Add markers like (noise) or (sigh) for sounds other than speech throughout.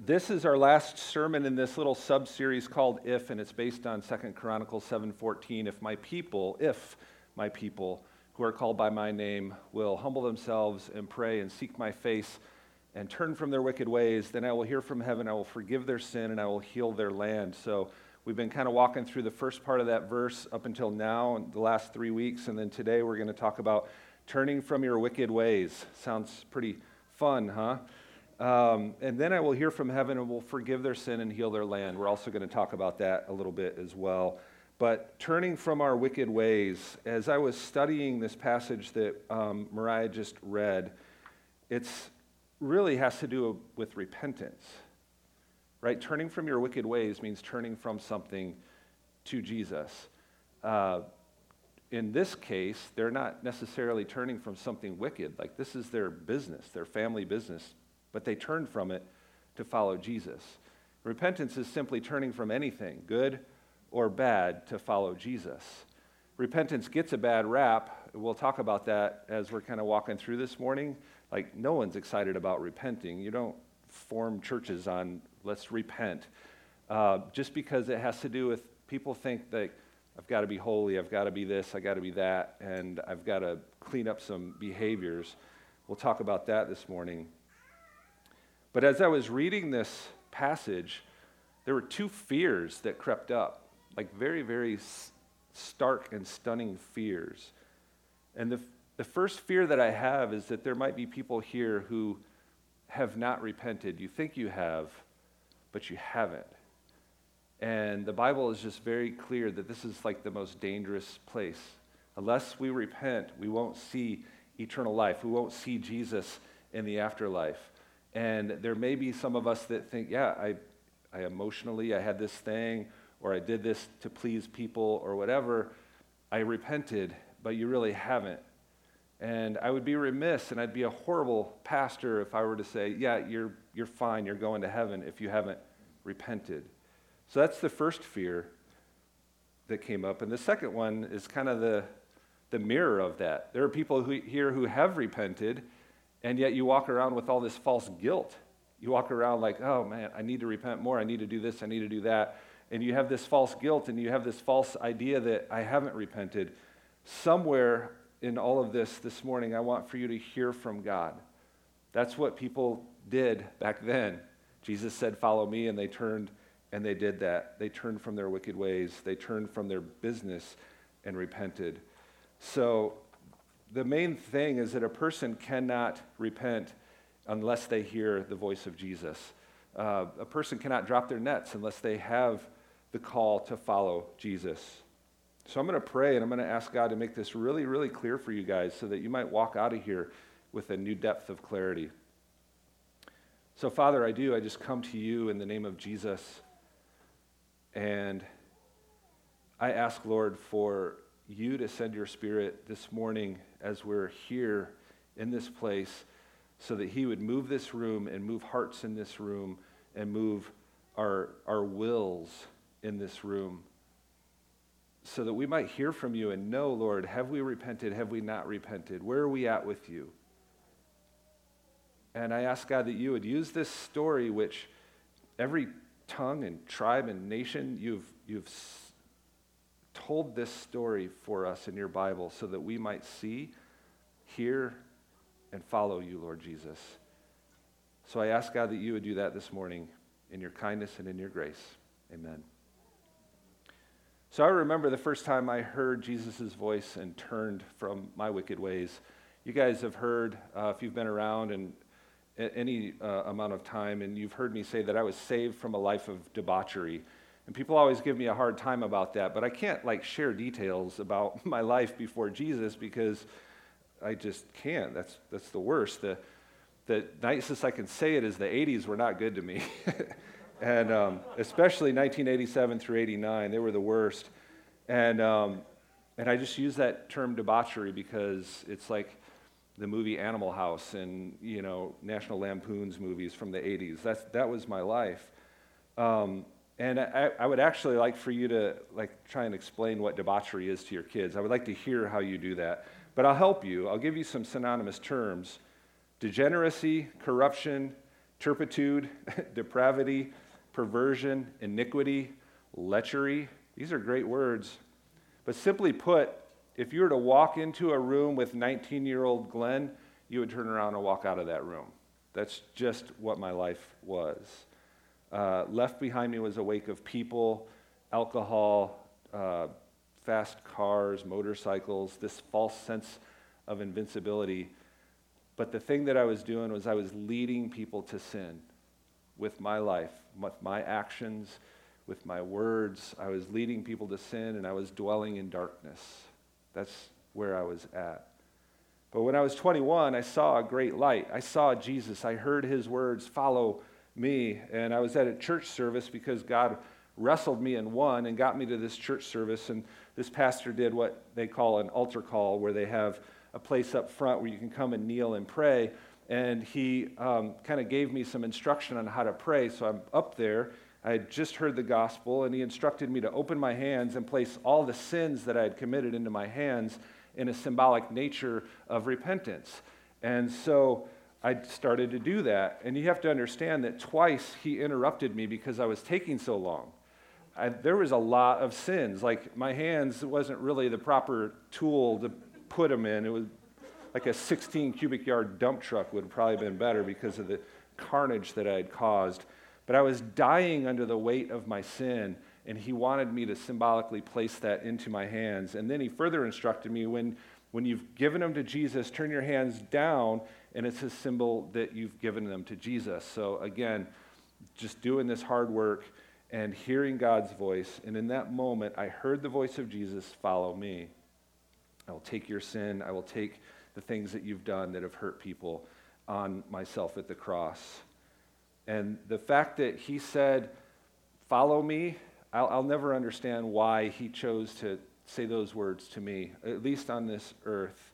This is our last sermon in this little sub-series called If, and it's based on 2nd Chronicles 7:14. If my people, if my people who are called by my name will humble themselves and pray and seek my face and turn from their wicked ways, then I will hear from heaven, I will forgive their sin, and I will heal their land. So we've been kind of walking through the first part of that verse up until now, the last three weeks, and then today we're going to talk about turning from your wicked ways. Sounds pretty fun, huh? Um, and then I will hear from heaven and will forgive their sin and heal their land. We're also going to talk about that a little bit as well. But turning from our wicked ways, as I was studying this passage that um, Mariah just read, it really has to do with repentance, right? Turning from your wicked ways means turning from something to Jesus. Uh, in this case, they're not necessarily turning from something wicked. Like this is their business, their family business but they turned from it to follow Jesus. Repentance is simply turning from anything, good or bad, to follow Jesus. Repentance gets a bad rap. We'll talk about that as we're kind of walking through this morning. Like, no one's excited about repenting. You don't form churches on let's repent. Uh, just because it has to do with people think that I've got to be holy, I've got to be this, I've got to be that, and I've got to clean up some behaviors. We'll talk about that this morning. But as I was reading this passage, there were two fears that crept up, like very, very stark and stunning fears. And the, the first fear that I have is that there might be people here who have not repented. You think you have, but you haven't. And the Bible is just very clear that this is like the most dangerous place. Unless we repent, we won't see eternal life. We won't see Jesus in the afterlife. And there may be some of us that think, yeah, I, I emotionally, I had this thing, or I did this to please people, or whatever. I repented, but you really haven't. And I would be remiss and I'd be a horrible pastor if I were to say, yeah, you're, you're fine, you're going to heaven if you haven't repented. So that's the first fear that came up. And the second one is kind of the, the mirror of that. There are people who, here who have repented and yet you walk around with all this false guilt. You walk around like, oh man, I need to repent more. I need to do this. I need to do that. And you have this false guilt and you have this false idea that I haven't repented. Somewhere in all of this this morning, I want for you to hear from God. That's what people did back then. Jesus said, Follow me, and they turned and they did that. They turned from their wicked ways, they turned from their business and repented. So the main thing is that a person cannot repent unless they hear the voice of Jesus. Uh, a person cannot drop their nets unless they have the call to follow Jesus. So I'm going to pray and I'm going to ask God to make this really, really clear for you guys so that you might walk out of here with a new depth of clarity. So, Father, I do. I just come to you in the name of Jesus. And I ask, Lord, for you to send your spirit this morning as we're here in this place so that he would move this room and move hearts in this room and move our, our wills in this room so that we might hear from you and know, Lord, have we repented? Have we not repented? Where are we at with you? And I ask God that you would use this story, which every tongue and tribe and nation you've, you've told this story for us in your Bible so that we might see, hear, and follow you, Lord Jesus. So I ask God that you would do that this morning in your kindness and in your grace. Amen. So I remember the first time I heard Jesus' voice and turned from my wicked ways. You guys have heard, uh, if you've been around and any uh, amount of time, and you've heard me say that I was saved from a life of debauchery. And people always give me a hard time about that, but I can't like share details about (laughs) my life before Jesus because I just can't. That's, that's the worst. The, the nicest I can say it is the 80s were not good to me. (laughs) and um, especially 1987 through 89, they were the worst. And, um, and I just use that term debauchery because it's like the movie Animal House and, you know, National Lampoon's movies from the 80s. That's, that was my life. Um, and I, I, would actually like for you to like try and explain what debauchery is to your kids. I would like to hear how you do that. But I'll help you. I'll give you some synonymous terms. Degeneracy, corruption, turpitude, (laughs) depravity, perversion, iniquity, lechery. These are great words. But simply put, if you were to walk into a room with 19 year old Glenn, you would turn around and walk out of that room. That's just what my life was. Uh, left behind me was a wake of people, alcohol, uh, fast cars, motorcycles, this false sense of invincibility. But the thing that I was doing was I was leading people to sin with my life, with my actions, with my words. I was leading people to sin and I was dwelling in darkness. That's where I was at. But when I was 21, I saw a great light. I saw Jesus. I heard his words, follow me. And I was at a church service because God wrestled me and won and got me to this church service. And this pastor did what they call an altar call, where they have a place up front where you can come and kneel and pray. And he um, kind of gave me some instruction on how to pray. So I'm up there. I had just heard the gospel, and he instructed me to open my hands and place all the sins that I had committed into my hands in a symbolic nature of repentance. And so I started to do that. And you have to understand that twice he interrupted me because I was taking so long. I, there was a lot of sins. Like my hands wasn't really the proper tool to put them in. It was like a 16 cubic yard dump truck would have probably been better because of the carnage that I had caused. But I was dying under the weight of my sin and he wanted me to symbolically place that into my hands. And then he further instructed me when, when you've given them to Jesus, turn your hands down, and it's a symbol that you've given them to Jesus. So again, just doing this hard work and hearing God's voice. And in that moment, I heard the voice of Jesus follow me. I will take your sin, I will take the things that you've done that have hurt people on myself at the cross. And the fact that he said, Follow me, I'll, I'll never understand why he chose to say those words to me, at least on this earth.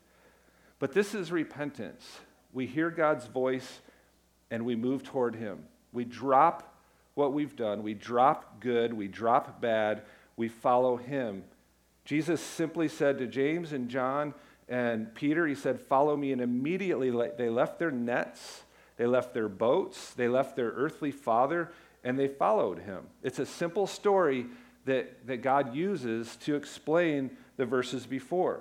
But this is repentance. We hear God's voice and we move toward him. We drop what we've done, we drop good, we drop bad, we follow him. Jesus simply said to James and John and Peter, He said, Follow me. And immediately they left their nets, they left their boats, they left their earthly father, and they followed him. It's a simple story that, that God uses to explain the verses before.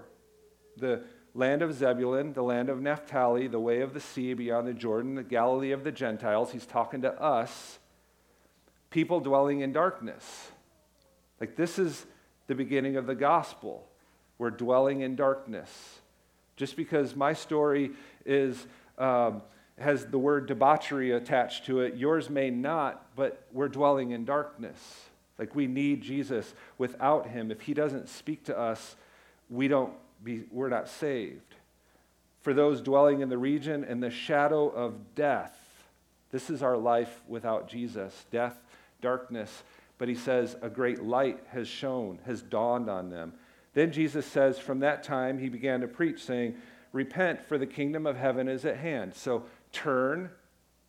The land of Zebulun, the land of Naphtali, the way of the sea beyond the Jordan, the Galilee of the Gentiles. He's talking to us, people dwelling in darkness. Like this is the beginning of the gospel. We're dwelling in darkness. Just because my story is. Um, has the word debauchery attached to it. Yours may not, but we're dwelling in darkness. Like we need Jesus. Without him, if he doesn't speak to us, we don't be, we're not saved. For those dwelling in the region and the shadow of death, this is our life without Jesus death, darkness. But he says, a great light has shone, has dawned on them. Then Jesus says, from that time he began to preach, saying, Repent, for the kingdom of heaven is at hand. So Turn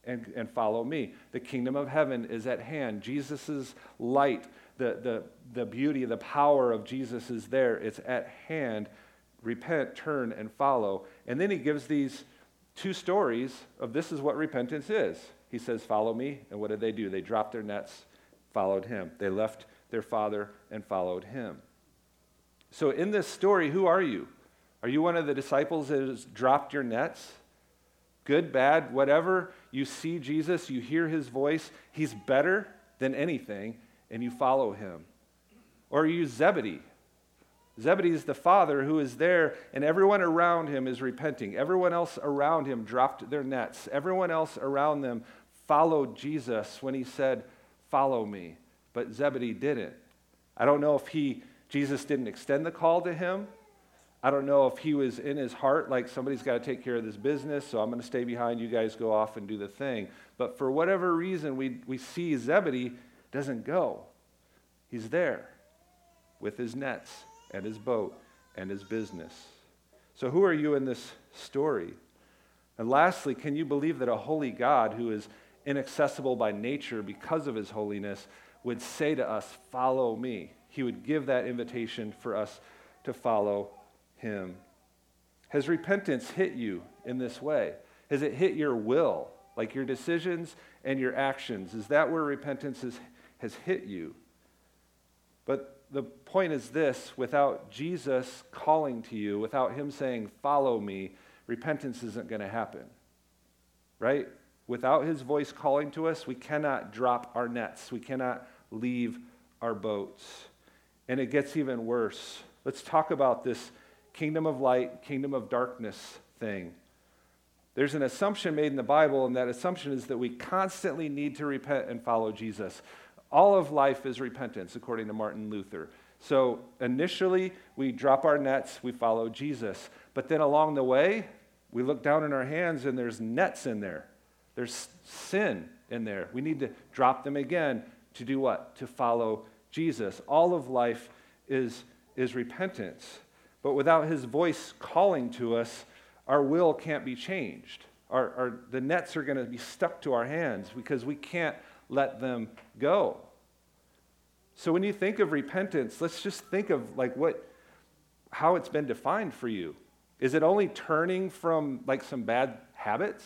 and, and follow me. The kingdom of heaven is at hand. Jesus' light, the, the, the beauty, the power of Jesus is there. It's at hand. Repent, turn, and follow. And then he gives these two stories of this is what repentance is. He says, Follow me. And what did they do? They dropped their nets, followed him. They left their father and followed him. So, in this story, who are you? Are you one of the disciples that has dropped your nets? good, bad, whatever, you see Jesus, you hear his voice, he's better than anything, and you follow him. Or are you Zebedee. Zebedee is the father who is there, and everyone around him is repenting. Everyone else around him dropped their nets. Everyone else around them followed Jesus when he said, Follow me. But Zebedee didn't. I don't know if he, Jesus didn't extend the call to him. I don't know if he was in his heart like somebody's got to take care of this business, so I'm going to stay behind. You guys go off and do the thing. But for whatever reason, we, we see Zebedee doesn't go. He's there with his nets and his boat and his business. So, who are you in this story? And lastly, can you believe that a holy God who is inaccessible by nature because of his holiness would say to us, Follow me? He would give that invitation for us to follow him. Has repentance hit you in this way? Has it hit your will? like your decisions and your actions. Is that where repentance is, has hit you? But the point is this without Jesus calling to you, without Him saying, Follow me, repentance isn't going to happen. Right? Without His voice calling to us, we cannot drop our nets, we cannot leave our boats. And it gets even worse. Let's talk about this kingdom of light, kingdom of darkness thing. There's an assumption made in the Bible, and that assumption is that we constantly need to repent and follow Jesus. All of life is repentance, according to Martin Luther. So initially, we drop our nets, we follow Jesus. But then along the way, we look down in our hands and there's nets in there. There's sin in there. We need to drop them again to do what? To follow Jesus. All of life is, is repentance. But without his voice calling to us, our will can't be changed. Our, our, the nets are going to be stuck to our hands because we can't let them go. So when you think of repentance, let's just think of like what how it's been defined for you. Is it only turning from like some bad habits?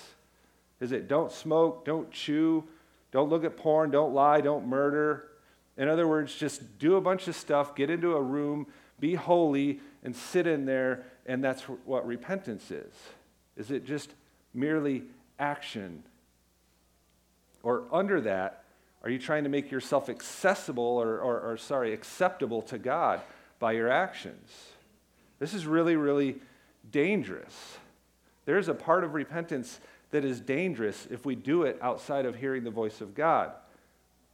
Is it don't smoke, don't chew, don't look at porn, don't lie, don't murder? In other words, just do a bunch of stuff, get into a room, be holy, and sit in there, and that's what repentance is. Is it just merely action? Or under that, are you trying to make yourself accessible or, or, or, sorry, acceptable to God by your actions? This is really, really dangerous. There's a part of repentance that is dangerous if we do it outside of hearing the voice of God.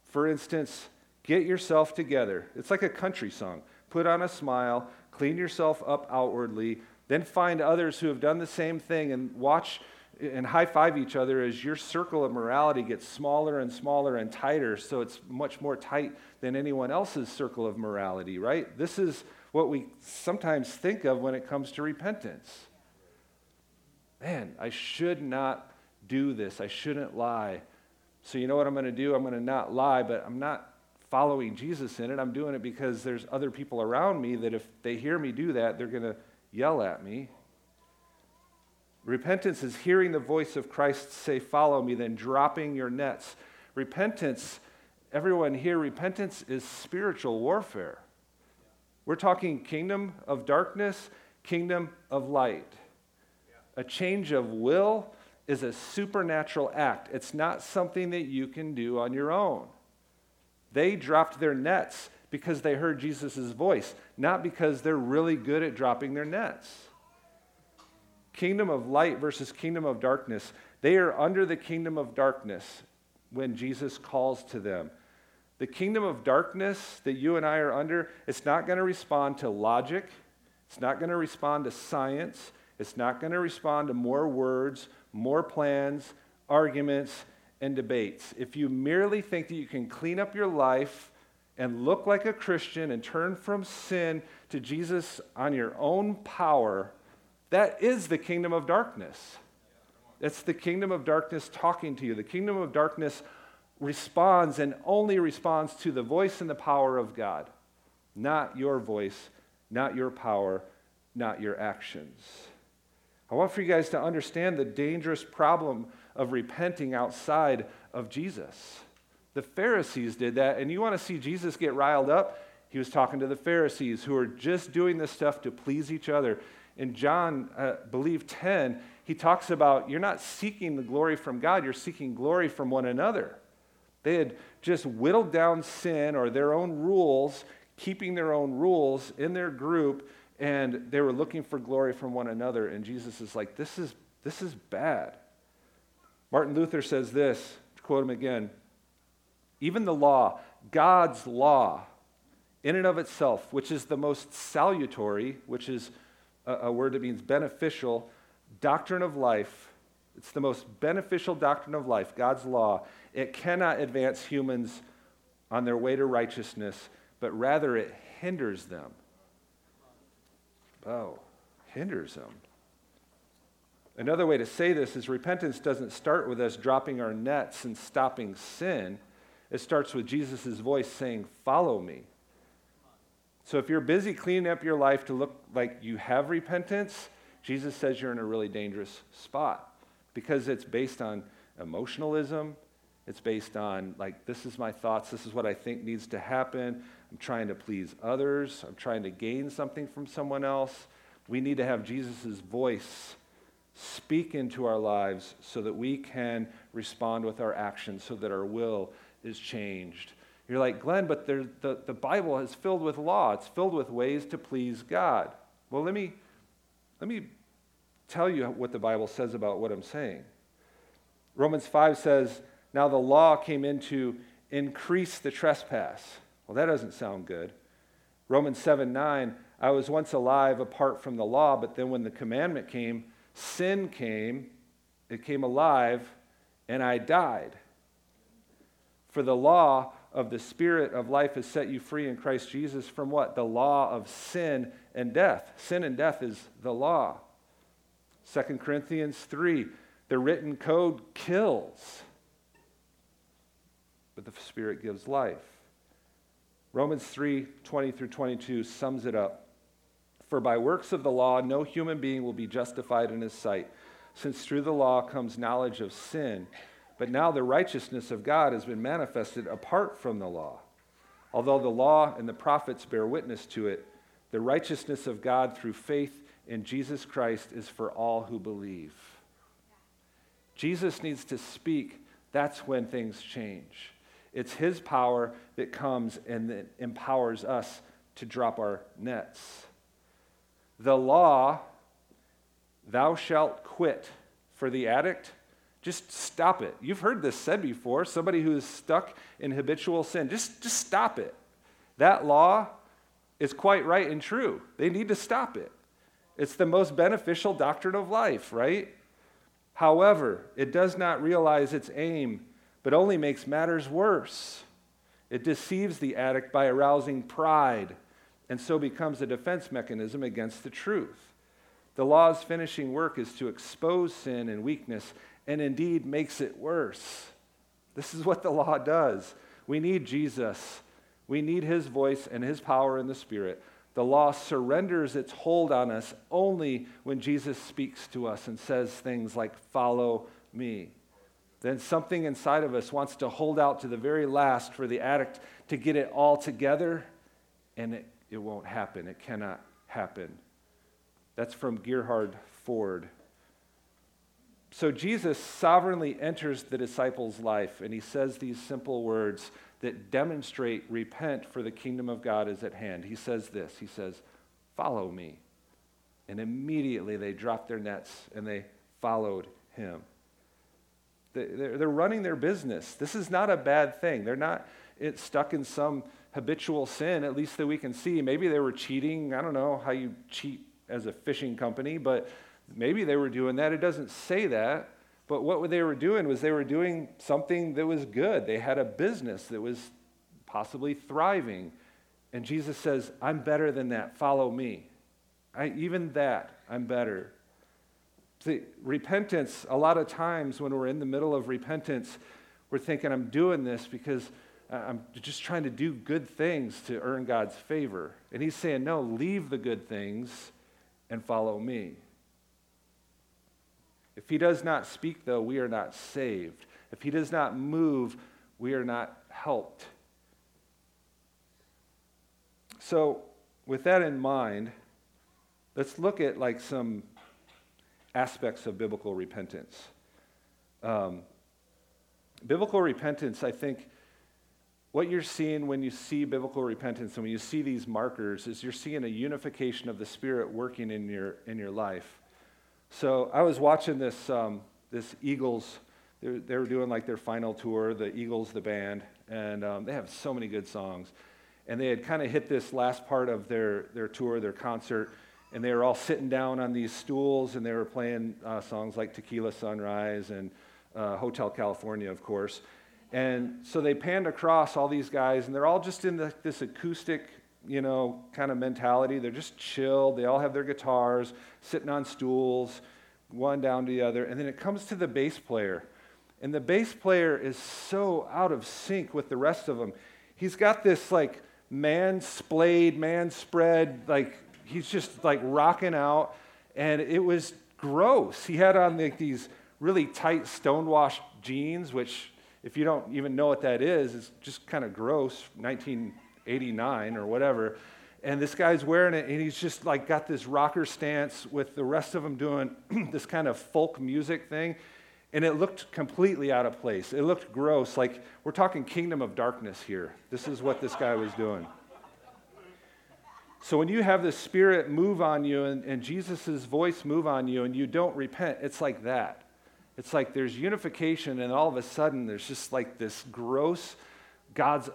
For instance, get yourself together. It's like a country song. Put on a smile, clean yourself up outwardly, then find others who have done the same thing and watch and high five each other as your circle of morality gets smaller and smaller and tighter, so it's much more tight than anyone else's circle of morality, right? This is what we sometimes think of when it comes to repentance. Man, I should not do this. I shouldn't lie. So, you know what I'm going to do? I'm going to not lie, but I'm not following Jesus in it. I'm doing it because there's other people around me that if they hear me do that, they're going to yell at me. Repentance is hearing the voice of Christ say, Follow me, then dropping your nets. Repentance, everyone here, repentance is spiritual warfare. We're talking kingdom of darkness, kingdom of light. A change of will is a supernatural act, it's not something that you can do on your own. They dropped their nets because they heard Jesus' voice, not because they're really good at dropping their nets kingdom of light versus kingdom of darkness. They are under the kingdom of darkness when Jesus calls to them. The kingdom of darkness that you and I are under, it's not going to respond to logic. It's not going to respond to science. It's not going to respond to more words, more plans, arguments, and debates. If you merely think that you can clean up your life and look like a Christian and turn from sin to Jesus on your own power, that is the kingdom of darkness. It's the kingdom of darkness talking to you. The kingdom of darkness responds and only responds to the voice and the power of God, not your voice, not your power, not your actions. I want for you guys to understand the dangerous problem of repenting outside of Jesus. The Pharisees did that, and you want to see Jesus get riled up? He was talking to the Pharisees who are just doing this stuff to please each other in John, uh, believe 10, he talks about you're not seeking the glory from God, you're seeking glory from one another. They had just whittled down sin or their own rules, keeping their own rules in their group, and they were looking for glory from one another. And Jesus is like, this is, this is bad. Martin Luther says this, to quote him again even the law, God's law, in and of itself, which is the most salutary, which is a, a word that means beneficial, doctrine of life. It's the most beneficial doctrine of life, God's law. It cannot advance humans on their way to righteousness, but rather it hinders them. Oh, hinders them. Another way to say this is repentance doesn't start with us dropping our nets and stopping sin. It starts with Jesus' voice saying, Follow me. So if you're busy cleaning up your life to look like you have repentance, Jesus says you're in a really dangerous spot because it's based on emotionalism. It's based on, like, this is my thoughts, this is what I think needs to happen. I'm trying to please others, I'm trying to gain something from someone else. We need to have Jesus' voice speak into our lives so that we can respond with our actions, so that our will is changed. You're like, Glenn, but the, the Bible is filled with law. It's filled with ways to please God. Well, let me, let me tell you what the Bible says about what I'm saying. Romans 5 says, Now the law came in to increase the trespass. Well, that doesn't sound good. Romans 7 9, I was once alive apart from the law, but then when the commandment came, sin came, it came alive, and I died. For the law of the Spirit of life has set you free in Christ Jesus from what? The law of sin and death. Sin and death is the law. 2 Corinthians 3 the written code kills, but the Spirit gives life. Romans 3 20 through 22 sums it up. For by works of the law, no human being will be justified in his sight, since through the law comes knowledge of sin. But now the righteousness of God has been manifested apart from the law. Although the law and the prophets bear witness to it, the righteousness of God through faith in Jesus Christ is for all who believe. Jesus needs to speak. That's when things change. It's his power that comes and that empowers us to drop our nets. The law, thou shalt quit for the addict, just stop it. You've heard this said before. Somebody who is stuck in habitual sin, just, just stop it. That law is quite right and true. They need to stop it. It's the most beneficial doctrine of life, right? However, it does not realize its aim, but only makes matters worse. It deceives the addict by arousing pride and so becomes a defense mechanism against the truth. The law's finishing work is to expose sin and weakness and indeed makes it worse. This is what the law does. We need Jesus. We need his voice and his power in the Spirit. The law surrenders its hold on us only when Jesus speaks to us and says things like, Follow me. Then something inside of us wants to hold out to the very last for the addict to get it all together, and it, it won't happen. It cannot happen. That's from Gerhard Forde. So Jesus sovereignly enters the disciples' life, and he says these simple words that demonstrate repent, for the kingdom of God is at hand. He says this He says, Follow me. And immediately they dropped their nets and they followed him. They're running their business. This is not a bad thing. They're not stuck in some habitual sin, at least that we can see. Maybe they were cheating. I don't know how you cheat as a fishing company, but Maybe they were doing that. It doesn't say that. But what they were doing was they were doing something that was good. They had a business that was possibly thriving. And Jesus says, I'm better than that. Follow me. I, even that, I'm better. See, repentance, a lot of times when we're in the middle of repentance, we're thinking, I'm doing this because I'm just trying to do good things to earn God's favor. And He's saying, No, leave the good things and follow me. If he does not speak, though, we are not saved. If he does not move, we are not helped. So, with that in mind, let's look at like some aspects of biblical repentance. Um, biblical repentance, I think, what you're seeing when you see biblical repentance and when you see these markers is you're seeing a unification of the Spirit working in your, in your life. So I was watching this, um, this Eagles, they were, they were, doing like their final tour, the Eagles, the band, and um, they have so many good songs. And they had kind of hit this last part of their, their tour, their concert, and they were all sitting down on these stools and they were playing uh, songs like Tequila Sunrise and uh, Hotel California, of course. And so they panned across all these guys, and they're all just in the, this acoustic you know, kind of mentality. They're just chilled. They all have their guitars, sitting on stools, one down to the other. And then it comes to the bass player. And the bass player is so out of sync with the rest of them. He's got this like man splayed, man spread, like he's just like rocking out. And it was gross. He had on like these really tight stonewashed jeans, which, if you don't even know what that is, is just kind of gross, 1989 or whatever. And this guy's wearing it, and he's just like got this rocker stance with the rest of them doing (clears throat) this kind of folk music thing. And it looked completely out of place. It looked gross. Like we're talking kingdom of darkness here. This is what this guy was doing. So when you have the Spirit move on you and, and Jesus' voice move on you and you don't repent, it's like that. It's like there's unification, and all of a sudden there's just like this gross God's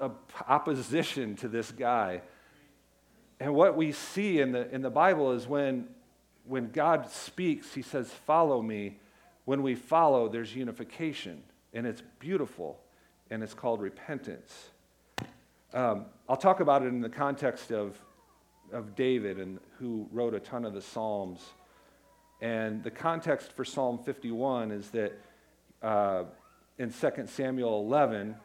opposition to this guy. And what we see in the, in the Bible is when, when God speaks, he says, Follow me. When we follow, there's unification, and it's beautiful, and it's called repentance. Um, I'll talk about it in the context of, of David and who wrote a ton of the Psalms. And the context for Psalm 51 is that uh, in 2 Samuel 11,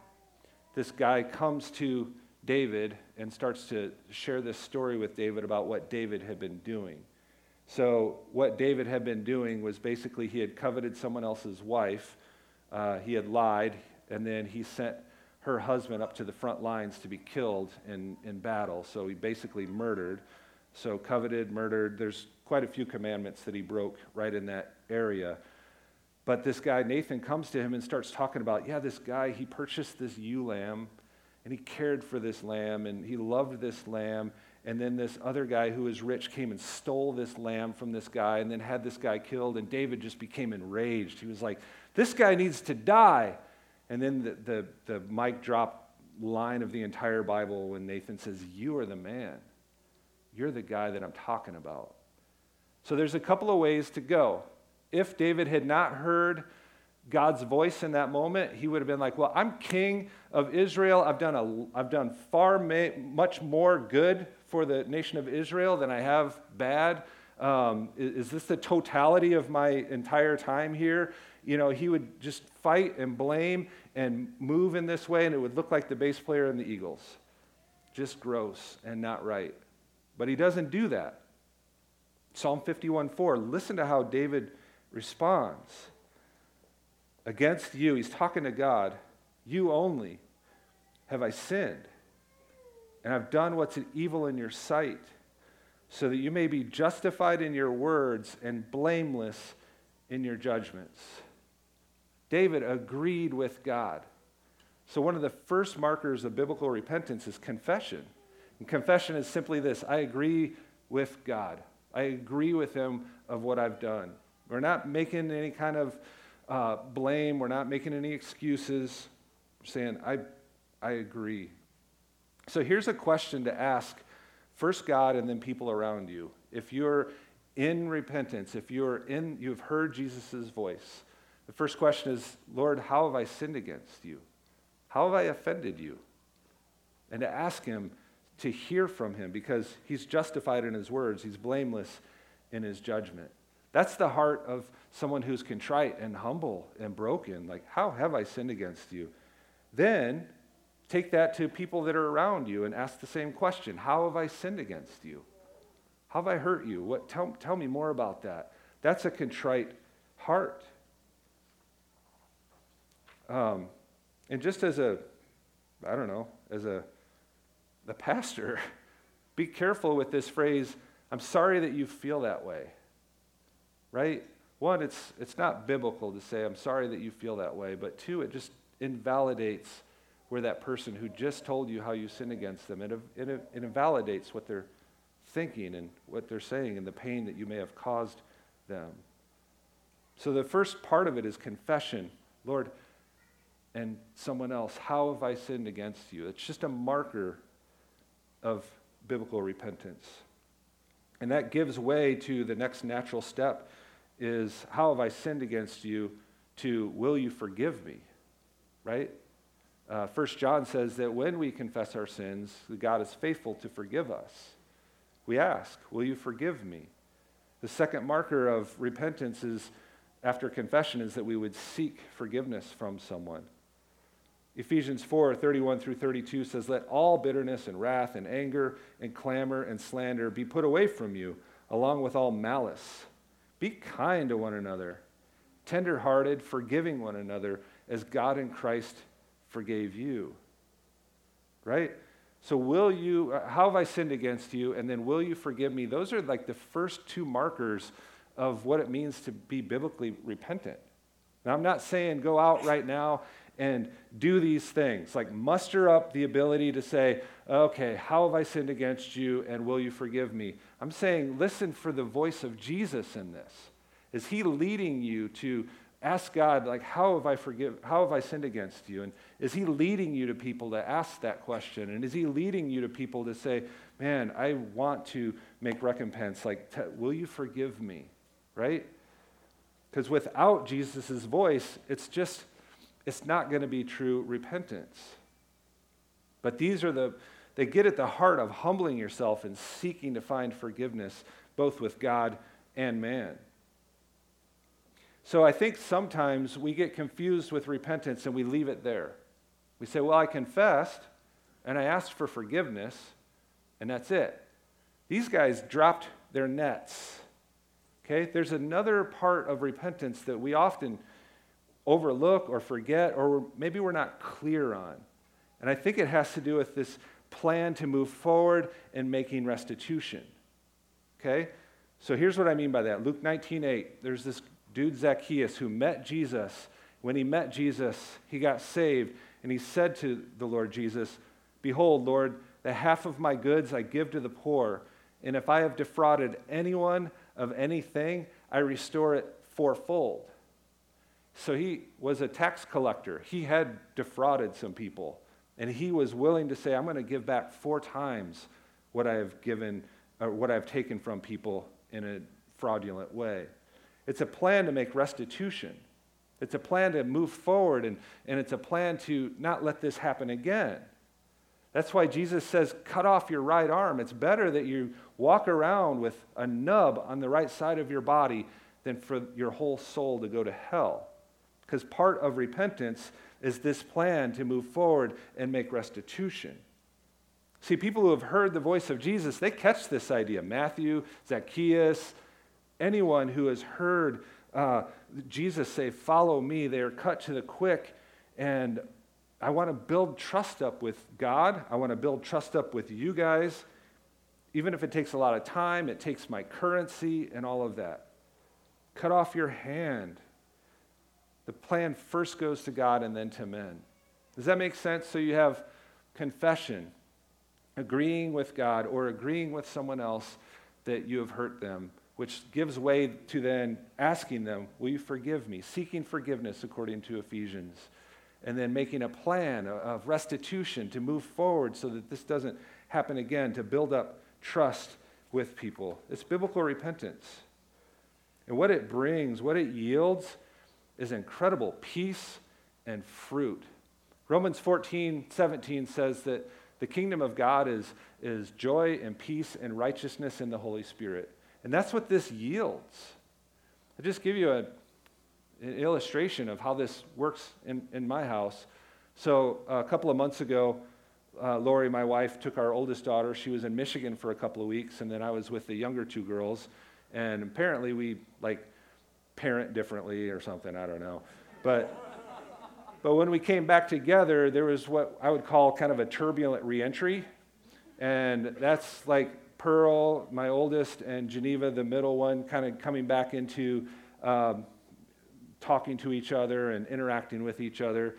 this guy comes to David and starts to share this story with David about what David had been doing. So, what David had been doing was basically he had coveted someone else's wife, uh, he had lied, and then he sent her husband up to the front lines to be killed in, in battle. So, he basically murdered. So, coveted, murdered. There's quite a few commandments that he broke right in that area. But this guy, Nathan, comes to him and starts talking about, yeah, this guy, he purchased this ewe lamb and he cared for this lamb and he loved this lamb. And then this other guy who was rich came and stole this lamb from this guy and then had this guy killed. And David just became enraged. He was like, this guy needs to die. And then the, the, the mic drop line of the entire Bible when Nathan says, You are the man. You're the guy that I'm talking about. So there's a couple of ways to go. If David had not heard God's voice in that moment, he would have been like, Well, I'm king of Israel. I've done, a, I've done far ma- much more good for the nation of Israel than I have bad. Um, is, is, this the totality of my entire time here? You know, he would just fight and blame and move in this way, and it would look like the bass player in the Eagles. Just gross and not right. But he doesn't do that. Psalm 51 4, listen to how David responds. Against you, he's talking to God, you only have I sinned, and I've done what's evil in your sight, so that you may be justified in your words and blameless in your judgments. David agreed with God. So, one of the first markers of biblical repentance is confession. And confession is simply this I agree with God. I agree with him of what I've done. We're not making any kind of uh, blame. We're not making any excuses. We're saying, I, I agree. So here's a question to ask first God and then people around you. If you're in repentance, if you're in, you've heard Jesus' voice, the first question is, Lord, how have I sinned against you? How have I offended you? And to ask him, to hear from him because he's justified in his words, he's blameless in his judgment. That's the heart of someone who's contrite and humble and broken. Like, how have I sinned against you? Then take that to people that are around you and ask the same question How have I sinned against you? How have I hurt you? What, tell, tell me more about that. That's a contrite heart. Um, and just as a, I don't know, as a the pastor, (laughs) be careful with this phrase, I'm sorry that you feel that way. Right? One, it's, it's not biblical to say, I'm sorry that you feel that way. But two, it just invalidates where that person who just told you how you sin against them, it, it, it invalidates what they're thinking and what they're saying and the pain that you may have caused them. So the first part of it is confession. Lord, and someone else, how have I sinned against you? It's just a marker of biblical repentance. And that gives way to the next natural step is how have I sinned against you to will you forgive me? Right? Uh, First John says that when we confess our sins, God is faithful to forgive us. We ask, will you forgive me? The second marker of repentance is after confession is that we would seek forgiveness from someone. Ephesians 4 31 through 32 says, Let all bitterness and wrath and anger and clamor and slander be put away from you, along with all malice. Be kind to one another, tenderhearted, forgiving one another as God in Christ forgave you. Right? So, will you, uh, how have I sinned against you? And then, will you forgive me? Those are like the first two markers of what it means to be biblically repentant. Now, I'm not saying go out right now and do these things, like muster up the ability to say, okay, how have I sinned against you and will you forgive me? I'm saying listen for the voice of Jesus in this. Is he leading you to ask God, like, how have I forgive, how have I sinned against you? And is he leading you to people to ask that question? And is he leading you to people to say, man, I want to make recompense, like, will you forgive me? Right? Because without Jesus' voice, it's just, it's not going to be true repentance. But these are the, they get at the heart of humbling yourself and seeking to find forgiveness, both with God and man. So I think sometimes we get confused with repentance and we leave it there. We say, Well, I confessed and I asked for forgiveness, and that's it. These guys dropped their nets. Okay? There's another part of repentance that we often overlook or forget, or maybe we're not clear on. And I think it has to do with this plan to move forward in making restitution. Okay? So here's what I mean by that. Luke 19:8. There's this dude Zacchaeus who met Jesus. When he met Jesus, he got saved, and he said to the Lord Jesus, Behold, Lord, the half of my goods I give to the poor, and if I have defrauded anyone of anything, I restore it fourfold. So he was a tax collector. He had defrauded some people, and he was willing to say, I'm going to give back four times what I have given or what I've taken from people in a fraudulent way. It's a plan to make restitution. It's a plan to move forward, and, and it's a plan to not let this happen again. That's why Jesus says, cut off your right arm. It's better that you walk around with a nub on the right side of your body than for your whole soul to go to hell. Because part of repentance is this plan to move forward and make restitution. See, people who have heard the voice of Jesus, they catch this idea. Matthew, Zacchaeus, Anyone who has heard uh, Jesus say, Follow me, they are cut to the quick. And I want to build trust up with God. I want to build trust up with you guys. Even if it takes a lot of time, it takes my currency and all of that. Cut off your hand. The plan first goes to God and then to men. Does that make sense? So you have confession, agreeing with God or agreeing with someone else that you have hurt them which gives way to then asking them, Will you forgive me? Seeking forgiveness according to Ephesians. And then making a plan of restitution to move forward so that this doesn't happen again, to build up trust with people. It's biblical repentance. And what it brings, what it yields, is incredible peace and fruit. Romans 14, 17 says that the kingdom of God is, is joy and peace and righteousness in the Holy Spirit. And that's what this yields. I'll just give you a, an illustration of how this works in, in my house. So, a couple of months ago, uh, Lori, my wife, took our oldest daughter. She was in Michigan for a couple of weeks, and then I was with the younger two girls. And apparently, we like parent differently or something. I don't know. But, but when we came back together, there was what I would call kind of a turbulent reentry. And that's like Pearl, my oldest, and Geneva, the middle one, kind of coming back into um, talking to each other and interacting with each other.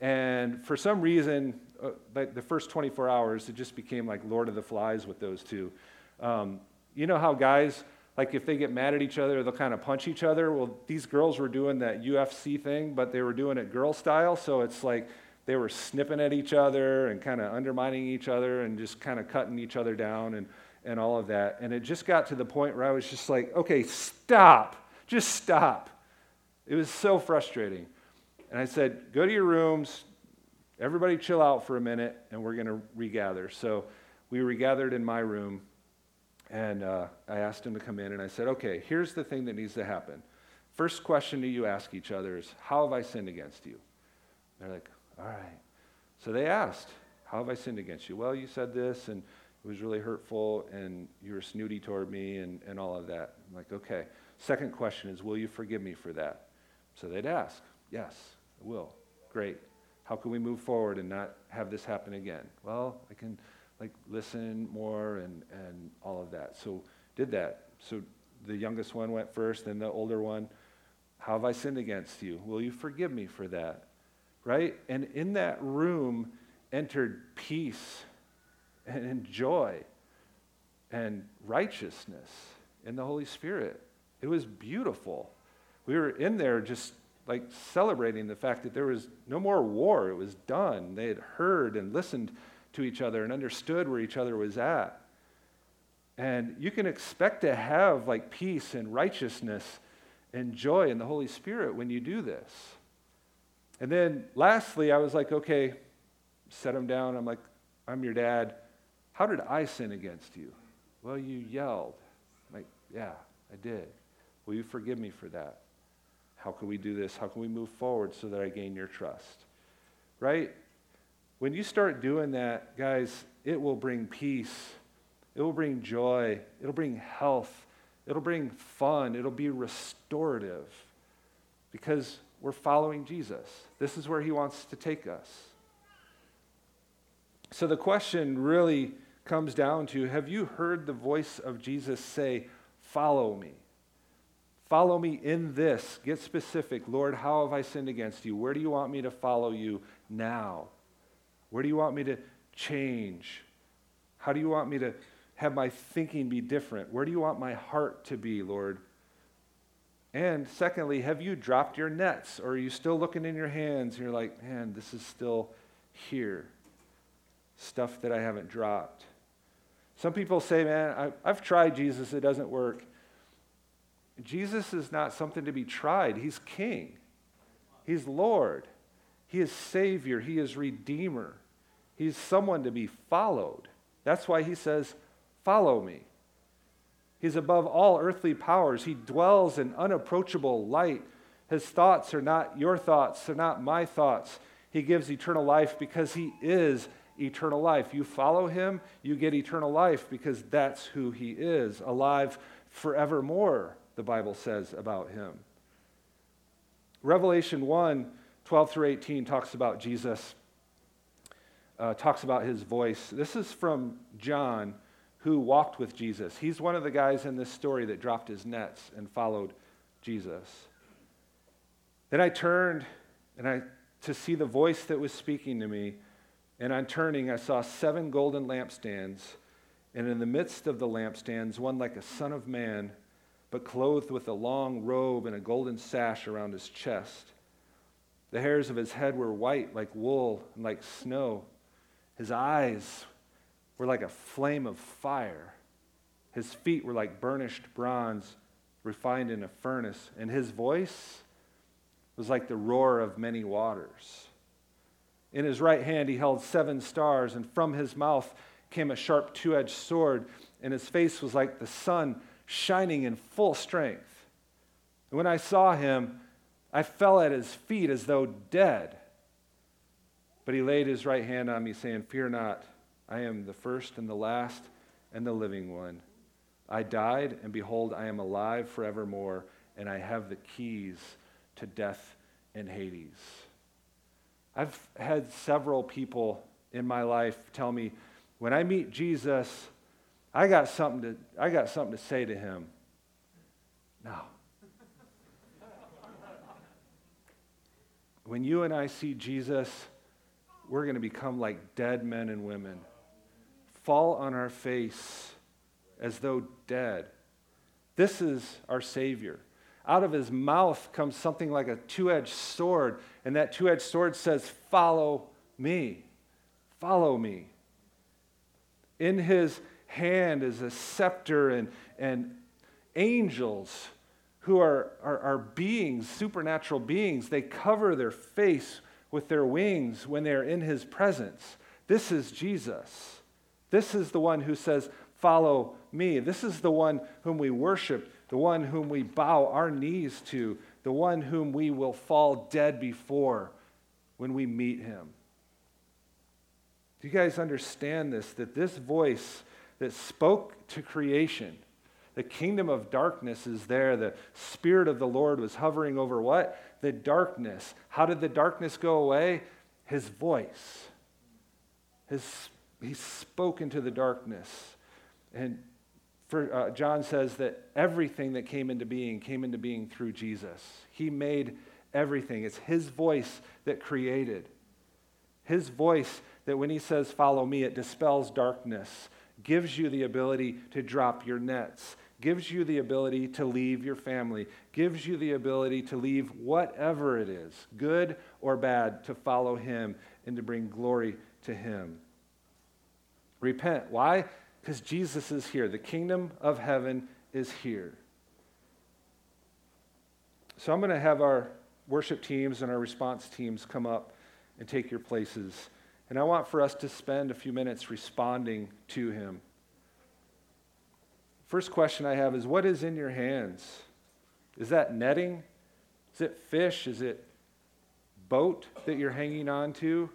And for some reason, uh, like the first 24 hours, it just became like Lord of the Flies with those two. Um, you know how guys, like if they get mad at each other, they'll kind of punch each other? Well, these girls were doing that UFC thing, but they were doing it girl style. So it's like they were snipping at each other and kind of undermining each other and just kind of cutting each other down. And and all of that. And it just got to the point where I was just like, okay, stop. Just stop. It was so frustrating. And I said, go to your rooms. Everybody chill out for a minute, and we're going to regather. So we regathered in my room, and uh, I asked him to come in, and I said, okay, here's the thing that needs to happen. First question that you ask each other is, how have I sinned against you? They're like, all right. So they asked, how have I sinned against you? Well, you said this, and it was really hurtful and you were snooty toward me and, and all of that. I'm like, okay. Second question is, will you forgive me for that? So they'd ask, Yes, I will. Great. How can we move forward and not have this happen again? Well, I can like listen more and, and all of that. So did that. So the youngest one went first, then the older one. How have I sinned against you? Will you forgive me for that? Right? And in that room entered peace and joy and righteousness in the Holy Spirit. It was beautiful. We were in there just like celebrating the fact that there was no more war. It was done. They had heard and listened to each other and understood where each other was at. And you can expect to have like peace and righteousness and joy in the Holy Spirit when you do this. And then lastly, I was like, okay, set him down. I'm like, I'm your dad. How did I sin against you? Well, you yelled. I'm like, yeah, I did. Will you forgive me for that? How can we do this? How can we move forward so that I gain your trust? Right? When you start doing that, guys, it will bring peace it will bring joy. It'll bring health. It'll bring fun. It'll be restorative because we're following Jesus. This is where he wants to take us. So the question really comes down to have you heard the voice of Jesus say, Follow me? Follow me in this. Get specific. Lord, how have I sinned against you? Where do you want me to follow you now? Where do you want me to change? How do you want me to have my thinking be different? Where do you want my heart to be, Lord? And secondly, have you dropped your nets or are you still looking in your hands and you're like, man, this is still here? Stuff that I haven't dropped. Some people say, man, I, have tried Jesus, it doesn't work. Jesus is not something to be tried. He's king, He's Lord, He is Savior, He is Redeemer, He's someone to be followed. That's why He says, Follow me. He's above all earthly powers. He dwells in unapproachable light. His thoughts are not your thoughts, they're not my thoughts. He gives eternal life because He is eternal life. You follow Him, you get eternal life because that's who He is, alive forevermore, the Bible says about Him. Revelation 1 12 through 18 talks about Jesus, uh, talks about His voice. This is from John who walked with Jesus. He's one of the guys in this story that dropped his nets and followed Jesus. Then I turned and I to see the voice that was speaking to me, and on turning I saw seven golden lampstands, and in the midst of the lampstands one like a son of man, but clothed with a long robe and a golden sash around his chest. The hairs of his head were white like wool and like snow. His eyes were like a flame of fire. His feet were like burnished bronze refined in a furnace, and his voice was like the roar of many waters. In his right hand, he held seven stars, and from his mouth came a sharp two edged sword, and his face was like the sun shining in full strength. And when I saw him, I fell at his feet as though dead. But he laid his right hand on me, saying, Fear not. I am the first and the last and the living one. I died, and behold, I am alive forevermore, and I have the keys to death and Hades. I've had several people in my life tell me, when I meet Jesus, I got something to, I got something to say to him. No. When you and I see Jesus, we're going to become like dead men and women fall on our face as though dead. This is our Savior. Out of his mouth comes something like a two edged sword, and that two edged sword says, Follow me. Follow me. In his hand is a scepter and, and angels who are, are, are beings, supernatural beings. They cover their face with their wings when they're in his presence. This is Jesus. This is the one who says, Follow me. This is the one whom we worship, the one whom we bow our knees to, the one whom we will fall dead before when we meet him. Do you guys understand this? That this voice that spoke to creation, the kingdom of darkness is there. The Spirit of the Lord was hovering over what? the darkness. How did the darkness go away? His voice. His, he spoke into the darkness. And for, uh, John says that everything that came into being came into being through Jesus. He made everything. It's his voice that created. His voice that when he says, Follow me, it dispels darkness, gives you the ability to drop your nets, gives you the ability to leave your family, gives you the ability to leave whatever it is, good or bad, to follow him and to bring glory to him. Repent. Why? Because Jesus is here. The kingdom of heaven is here. So I'm going to have our worship teams and our response teams come up and take your places. And I want for us to spend a few minutes responding to him. First question I have is what is in your hands? Is that netting? Is it fish? Is it boat that you're hanging on to?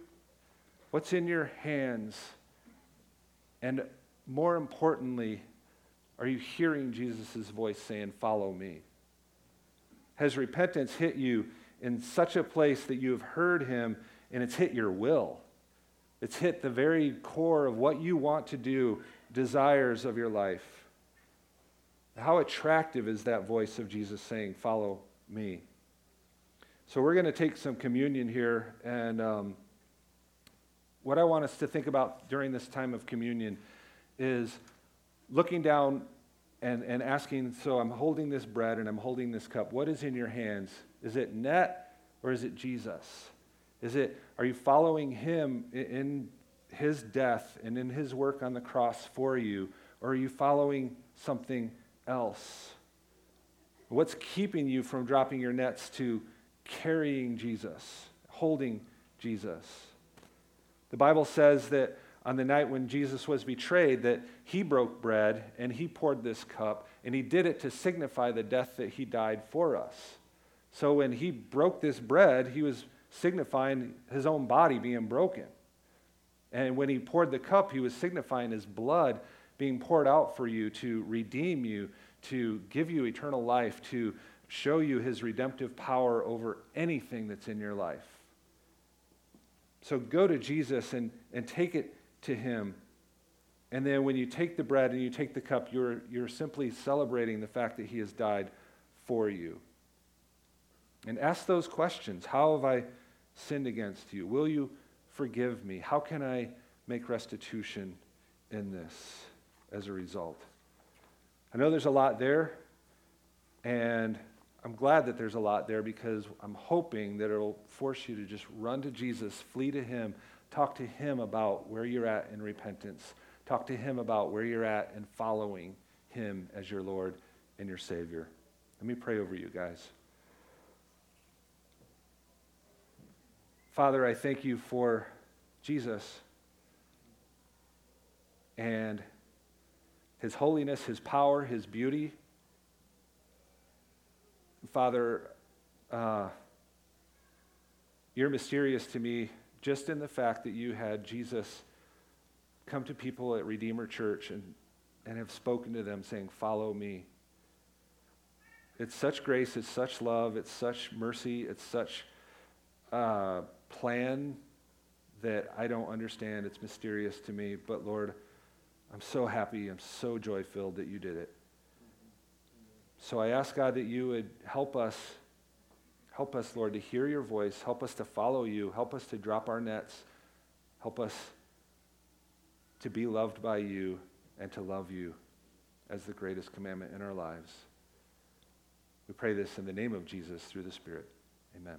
What's in your hands? And more importantly, are you hearing Jesus' voice saying, Follow me? Has repentance hit you in such a place that you have heard him and it's hit your will? It's hit the very core of what you want to do, desires of your life. How attractive is that voice of Jesus saying, Follow me? So, we're going to take some communion here. And um, what I want us to think about during this time of communion is looking down and, and asking, So, I'm holding this bread and I'm holding this cup. What is in your hands? Is it net or is it Jesus? Is it, are you following him in his death and in his work on the cross for you? Or are you following something else? What's keeping you from dropping your nets to carrying Jesus, holding Jesus? The Bible says that on the night when Jesus was betrayed that he broke bread and he poured this cup and he did it to signify the death that he died for us. So when he broke this bread, he was signifying his own body being broken. And when he poured the cup, he was signifying his blood being poured out for you to redeem you, to give you eternal life, to show you his redemptive power over anything that's in your life. So go to Jesus and, and take it to him. And then when you take the bread and you take the cup, you're, you're simply celebrating the fact that he has died for you. And ask those questions How have I sinned against you? Will you forgive me? How can I make restitution in this? As a result. I know there's a lot there, and I'm glad that there's a lot there because I'm hoping that it'll force you to just run to Jesus, flee to Him, talk to Him about where you're at in repentance, talk to Him about where you're at in following Him as your Lord and your Savior. Let me pray over you guys. Father, I thank you for Jesus and his holiness, His power, His beauty. Father, uh, you're mysterious to me just in the fact that you had Jesus come to people at Redeemer Church and, and have spoken to them saying, Follow me. It's such grace, it's such love, it's such mercy, it's such uh, plan that I don't understand. It's mysterious to me. But Lord, I'm so happy, I'm so joy filled that you did it. So I ask God that you would help us, help us, Lord, to hear your voice, help us to follow you, help us to drop our nets, help us to be loved by you and to love you as the greatest commandment in our lives. We pray this in the name of Jesus through the Spirit. Amen.